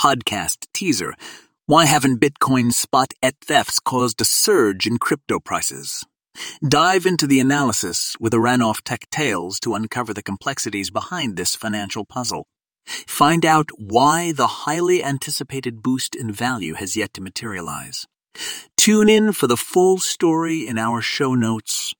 podcast teaser. Why haven't Bitcoin spot at thefts caused a surge in crypto prices? Dive into the analysis with Aharonoff Tech Tales to uncover the complexities behind this financial puzzle. Find out why the highly anticipated boost in value has yet to materialize. Tune in for the full story in our show notes